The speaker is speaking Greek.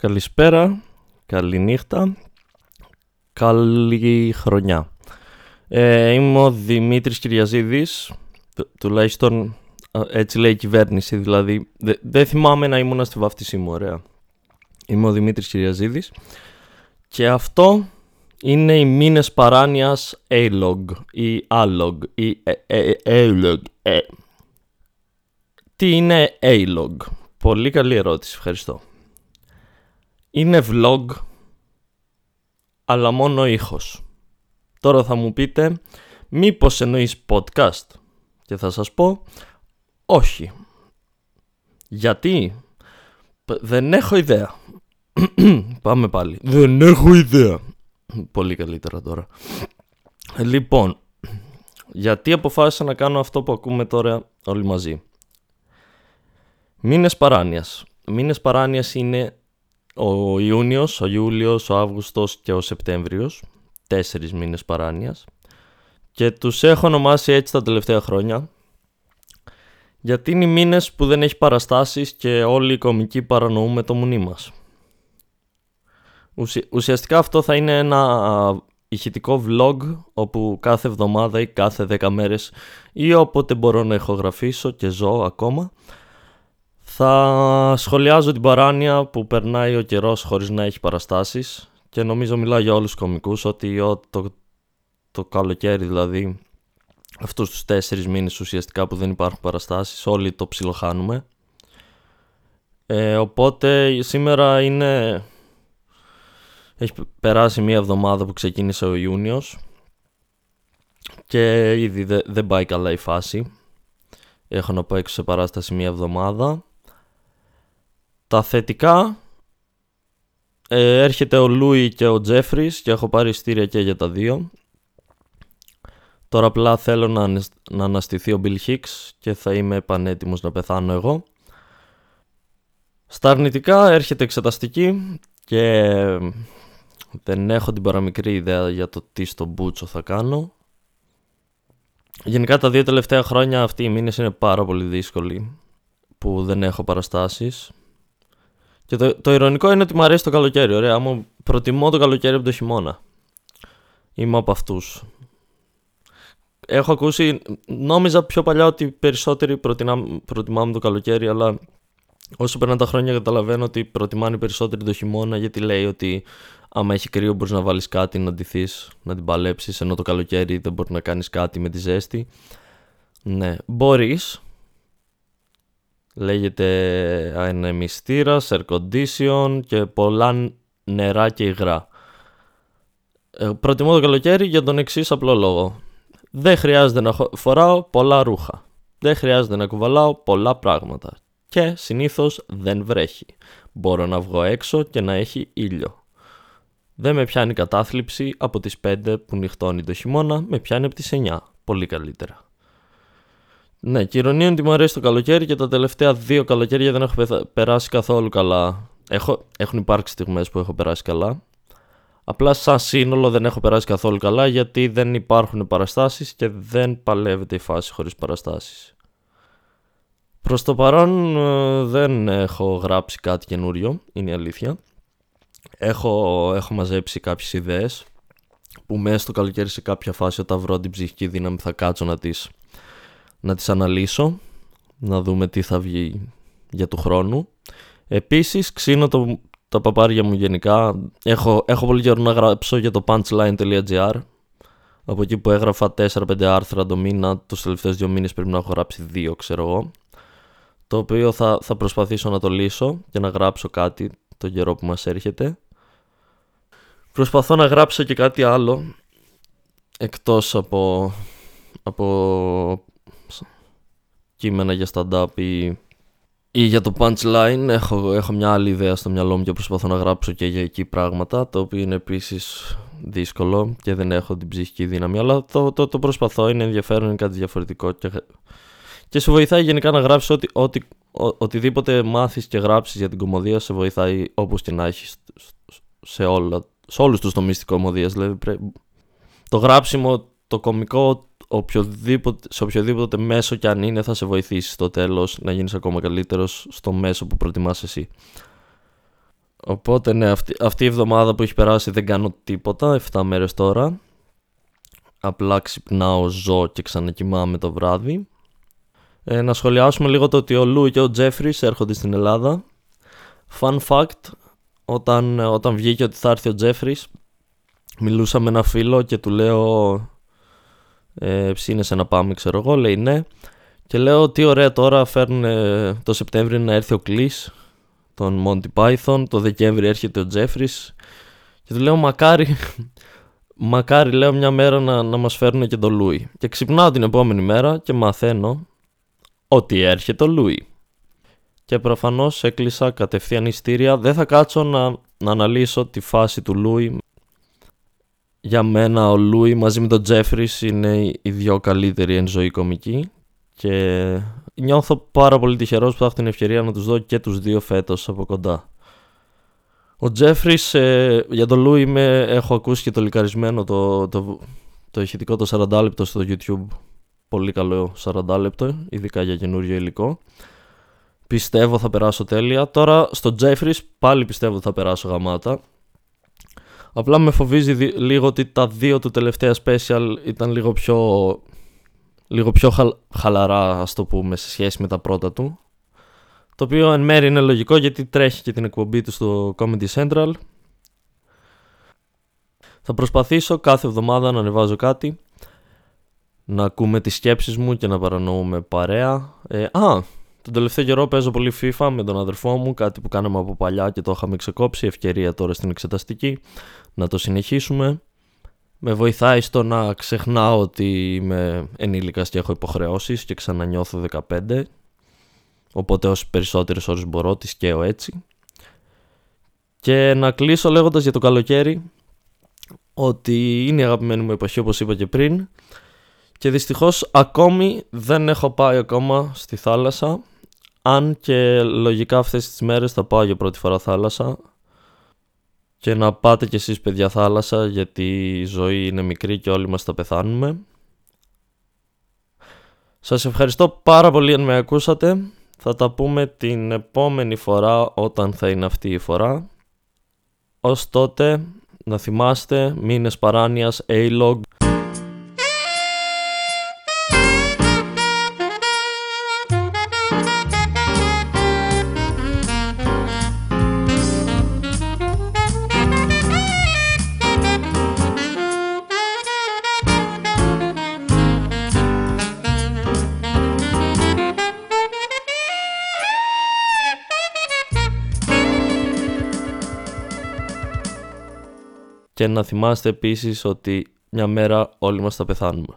καλησπέρα, καληνύχτα, καλή χρονιά. Ε, είμαι ο Δημήτρης Κυριαζίδης, τουλάχιστον έτσι λέει η κυβέρνηση, δηλαδή δεν θυμάμαι να ήμουν στη βάφτισή μου, ωραία. Είμαι ο Δημήτρης Κυριαζίδης και αυτό είναι οι μήνες παράνοιας A-log ή A-log ή A-log. Ε. Τι είναι A-log? Πολύ καλή ερώτηση, ευχαριστώ. Είναι vlog, αλλά μόνο ήχος. Τώρα θα μου πείτε, μήπως εννοείς podcast; Και θα σας πω, όχι. Γιατί; Δεν έχω ιδέα. Πάμε πάλι. Δεν έχω ιδέα. Πολύ καλύτερα τώρα. Λοιπόν, γιατί αποφάσισα να κάνω αυτό που ακούμε τώρα όλοι μαζί; Μήνες παράνοιας. Μήνες παράνοιας είναι ο Ιούνιος, ο Ιούλιος, ο Αύγουστος και ο Σεπτέμβριος. Τέσσερις μήνες παράνοιας. Και τους έχω ονομάσει έτσι τα τελευταία χρόνια. Γιατί είναι οι μήνες που δεν έχει παραστάσεις και όλοι οι κομικοί παρανοούμε το μουνί μας. Ουσιαστικά αυτό θα είναι ένα ηχητικό vlog όπου κάθε εβδομάδα ή κάθε δέκα μέρες ή όποτε μπορώ να ηχογραφήσω και ζω ακόμα θα σχολιάζω την παράνοια που περνάει ο καιρός χωρίς να έχει παραστάσεις και νομίζω μιλάω για όλους τους κομικούς ότι το, το καλοκαίρι δηλαδή αυτούς τους τέσσερις μήνες ουσιαστικά που δεν υπάρχουν παραστάσεις όλοι το ψιλοχάνουμε ε, οπότε σήμερα είναι έχει περάσει μία εβδομάδα που ξεκίνησε ο Ιούνιος και ήδη δεν πάει καλά η φάση. Έχω να πω έξω σε παράσταση μία εβδομάδα. Τα θετικά ε, έρχεται ο Λούι και ο Τζέφρις και έχω πάρει ειστήρια και για τα δύο. Τώρα απλά θέλω να, να αναστηθεί ο Μπιλ Hicks και θα είμαι επανέτοιμος να πεθάνω εγώ. Στα αρνητικά έρχεται εξεταστική και δεν έχω την παραμικρή ιδέα για το τι στο μπούτσο θα κάνω. Γενικά τα δύο τελευταία χρόνια αυτοί οι μήνες είναι πάρα πολύ δύσκολοι που δεν έχω παραστάσεις. Και το, το ηρωνικό είναι ότι μου αρέσει το καλοκαίρι, ωραία. Μου προτιμώ το καλοκαίρι από το χειμώνα. Είμαι από αυτούς. Έχω ακούσει, νόμιζα πιο παλιά ότι περισσότεροι προτιμάμε το καλοκαίρι, αλλά όσο περνάνε τα χρόνια καταλαβαίνω ότι προτιμάνε περισσότεροι το χειμώνα γιατί λέει ότι άμα έχει κρύο μπορείς να βάλεις κάτι να ντυθείς, να την παλέψεις ενώ το καλοκαίρι δεν μπορεί να κάνεις κάτι με τη ζέστη. Ναι, μπορείς. Λέγεται ανεμιστήρα, air condition και πολλά νερά και υγρά. Ε, προτιμώ το καλοκαίρι για τον εξής απλό λόγο. Δεν χρειάζεται να φοράω πολλά ρούχα. Δεν χρειάζεται να κουβαλάω πολλά πράγματα και συνήθως δεν βρέχει. Μπορώ να βγω έξω και να έχει ήλιο. Δεν με πιάνει κατάθλιψη από τις 5 που νυχτώνει το χειμώνα, με πιάνει από τις 9. Πολύ καλύτερα. Ναι, και η ηρωνία είναι ότι μου αρέσει το καλοκαίρι και τα τελευταία δύο καλοκαίρια δεν έχω περάσει καθόλου καλά. Έχω, έχουν υπάρξει στιγμές που έχω περάσει καλά. Απλά σαν σύνολο δεν έχω περάσει καθόλου καλά γιατί δεν υπάρχουν παραστάσεις και δεν παλεύεται η φάση χωρίς παραστάσεις. Προς το παρόν ε, δεν έχω γράψει κάτι καινούριο, είναι η αλήθεια. Έχω, έχω μαζέψει κάποιες ιδέες που μέσα στο καλοκαίρι σε κάποια φάση όταν βρω την ψυχική δύναμη θα κάτσω να τις, να τις αναλύσω, να δούμε τι θα βγει για του χρόνου. Επίσης ξύνω το, τα παπάρια μου γενικά. Έχω, έχω πολύ καιρό να γράψω για το punchline.gr από εκεί που έγραφα 4-5 άρθρα το μήνα, τους τελευταίους δύο μήνες πρέπει να έχω γράψει δύο ξέρω εγώ το οποίο θα, θα προσπαθήσω να το λύσω και να γράψω κάτι το καιρό που μας έρχεται. Προσπαθώ να γράψω και κάτι άλλο εκτός από, από κείμενα για stand-up ή, ή για το punchline. Έχω, έχω μια άλλη ιδέα στο μυαλό μου και προσπαθώ να γράψω και για εκεί πράγματα, το οποίο είναι επίσης δύσκολο και δεν έχω την ψυχική δύναμη, αλλά το, το, το προσπαθώ, είναι ενδιαφέρον, είναι κάτι διαφορετικό και και σε βοηθάει γενικά να γράψεις ότι, ότι, οτιδήποτε μάθεις και γράψεις για την κομμωδία σε βοηθάει όπως και να έχει σε, όλα, σε όλους τους τομείς της κομμωδίας. Δηλαδή, το γράψιμο, το κομικό, οποιοδήποτε, σε οποιοδήποτε μέσο κι αν είναι θα σε βοηθήσει στο τέλος να γίνεις ακόμα καλύτερος στο μέσο που προτιμάς εσύ. Οπότε ναι, αυτή, αυτή η εβδομάδα που έχει περάσει δεν κάνω τίποτα, 7 μέρες τώρα. Απλά ξυπνάω, ζω και ξανακοιμάμαι το βράδυ. Ε, να σχολιάσουμε λίγο το ότι ο Λου και ο Τζέφρις έρχονται στην Ελλάδα. Fun fact, όταν, όταν βγήκε ότι θα έρθει ο Τζέφρις, μιλούσα με ένα φίλο και του λέω ε, ψήνεσαι να πάμε ξέρω εγώ, λέει ναι. Και λέω τι ωραία τώρα φέρνουν το Σεπτέμβριο να έρθει ο Κλής, τον Monty Python, το Δεκέμβρη έρχεται ο Τζέφρις και του λέω μακάρι, μακάρι λέω μια μέρα να, να μας φέρουν και το Λούι. Και ξυπνάω την επόμενη μέρα και μαθαίνω ότι έρχεται ο Λούι. Και προφανώς έκλεισα κατευθείαν εισιτήρια. Δεν θα κάτσω να, να αναλύσω τη φάση του Λούι. Για μένα ο Λούι μαζί με τον Τζέφρις είναι οι δυο καλύτεροι εν ζωή κομικοί και νιώθω πάρα πολύ τυχερός που θα έχω την ευκαιρία να τους δω και τους δύο φέτος από κοντά. Ο Τζέφρις, ε, για τον Λούι με, έχω ακούσει και το λικαρισμένο το, το, το ηχητικό το 40 λεπτό στο YouTube. Πολύ καλό 40 λεπτό, ειδικά για καινούριο υλικό. Πιστεύω θα περάσω τέλεια. Τώρα στο Τζέφρις πάλι πιστεύω θα περάσω γαμάτα. Απλά με φοβίζει λίγο ότι τα δύο του τελευταία special ήταν λίγο πιο, λίγο πιο χαλαρά ας το πούμε σε σχέση με τα πρώτα του. Το οποίο εν μέρει είναι λογικό γιατί τρέχει και την εκπομπή του στο Comedy Central. Θα προσπαθήσω κάθε εβδομάδα να ανεβάζω κάτι. Να ακούμε τις σκέψεις μου και να παρανοούμε παρέα. Ε, α, τον τελευταίο καιρό παίζω πολύ FIFA με τον αδερφό μου, κάτι που κάναμε από παλιά και το είχαμε ξεκόψει. Ευκαιρία τώρα στην εξεταστική να το συνεχίσουμε. Με βοηθάει στο να ξεχνάω ότι είμαι ενήλικας και έχω υποχρεώσεις και ξανανιώθω 15. Οπότε όσοι περισσότερες ώρες μπορώ τις καίω έτσι. Και να κλείσω λέγοντας για το καλοκαίρι ότι είναι η αγαπημένη μου εποχή όπως είπα και πριν και δυστυχώς ακόμη δεν έχω πάει ακόμα στη θάλασσα αν και λογικά αυτές τις μέρες θα πάω για πρώτη φορά θάλασσα και να πάτε κι εσείς παιδιά θάλασσα γιατί η ζωή είναι μικρή και όλοι μας θα πεθάνουμε. Σας ευχαριστώ πάρα πολύ αν με ακούσατε. Θα τα πούμε την επόμενη φορά όταν θα είναι αυτή η φορά. Ως τότε να θυμάστε μήνες παράνοιας A-Log Και να θυμάστε επίσης ότι μια μέρα όλοι μας θα πεθάνουμε.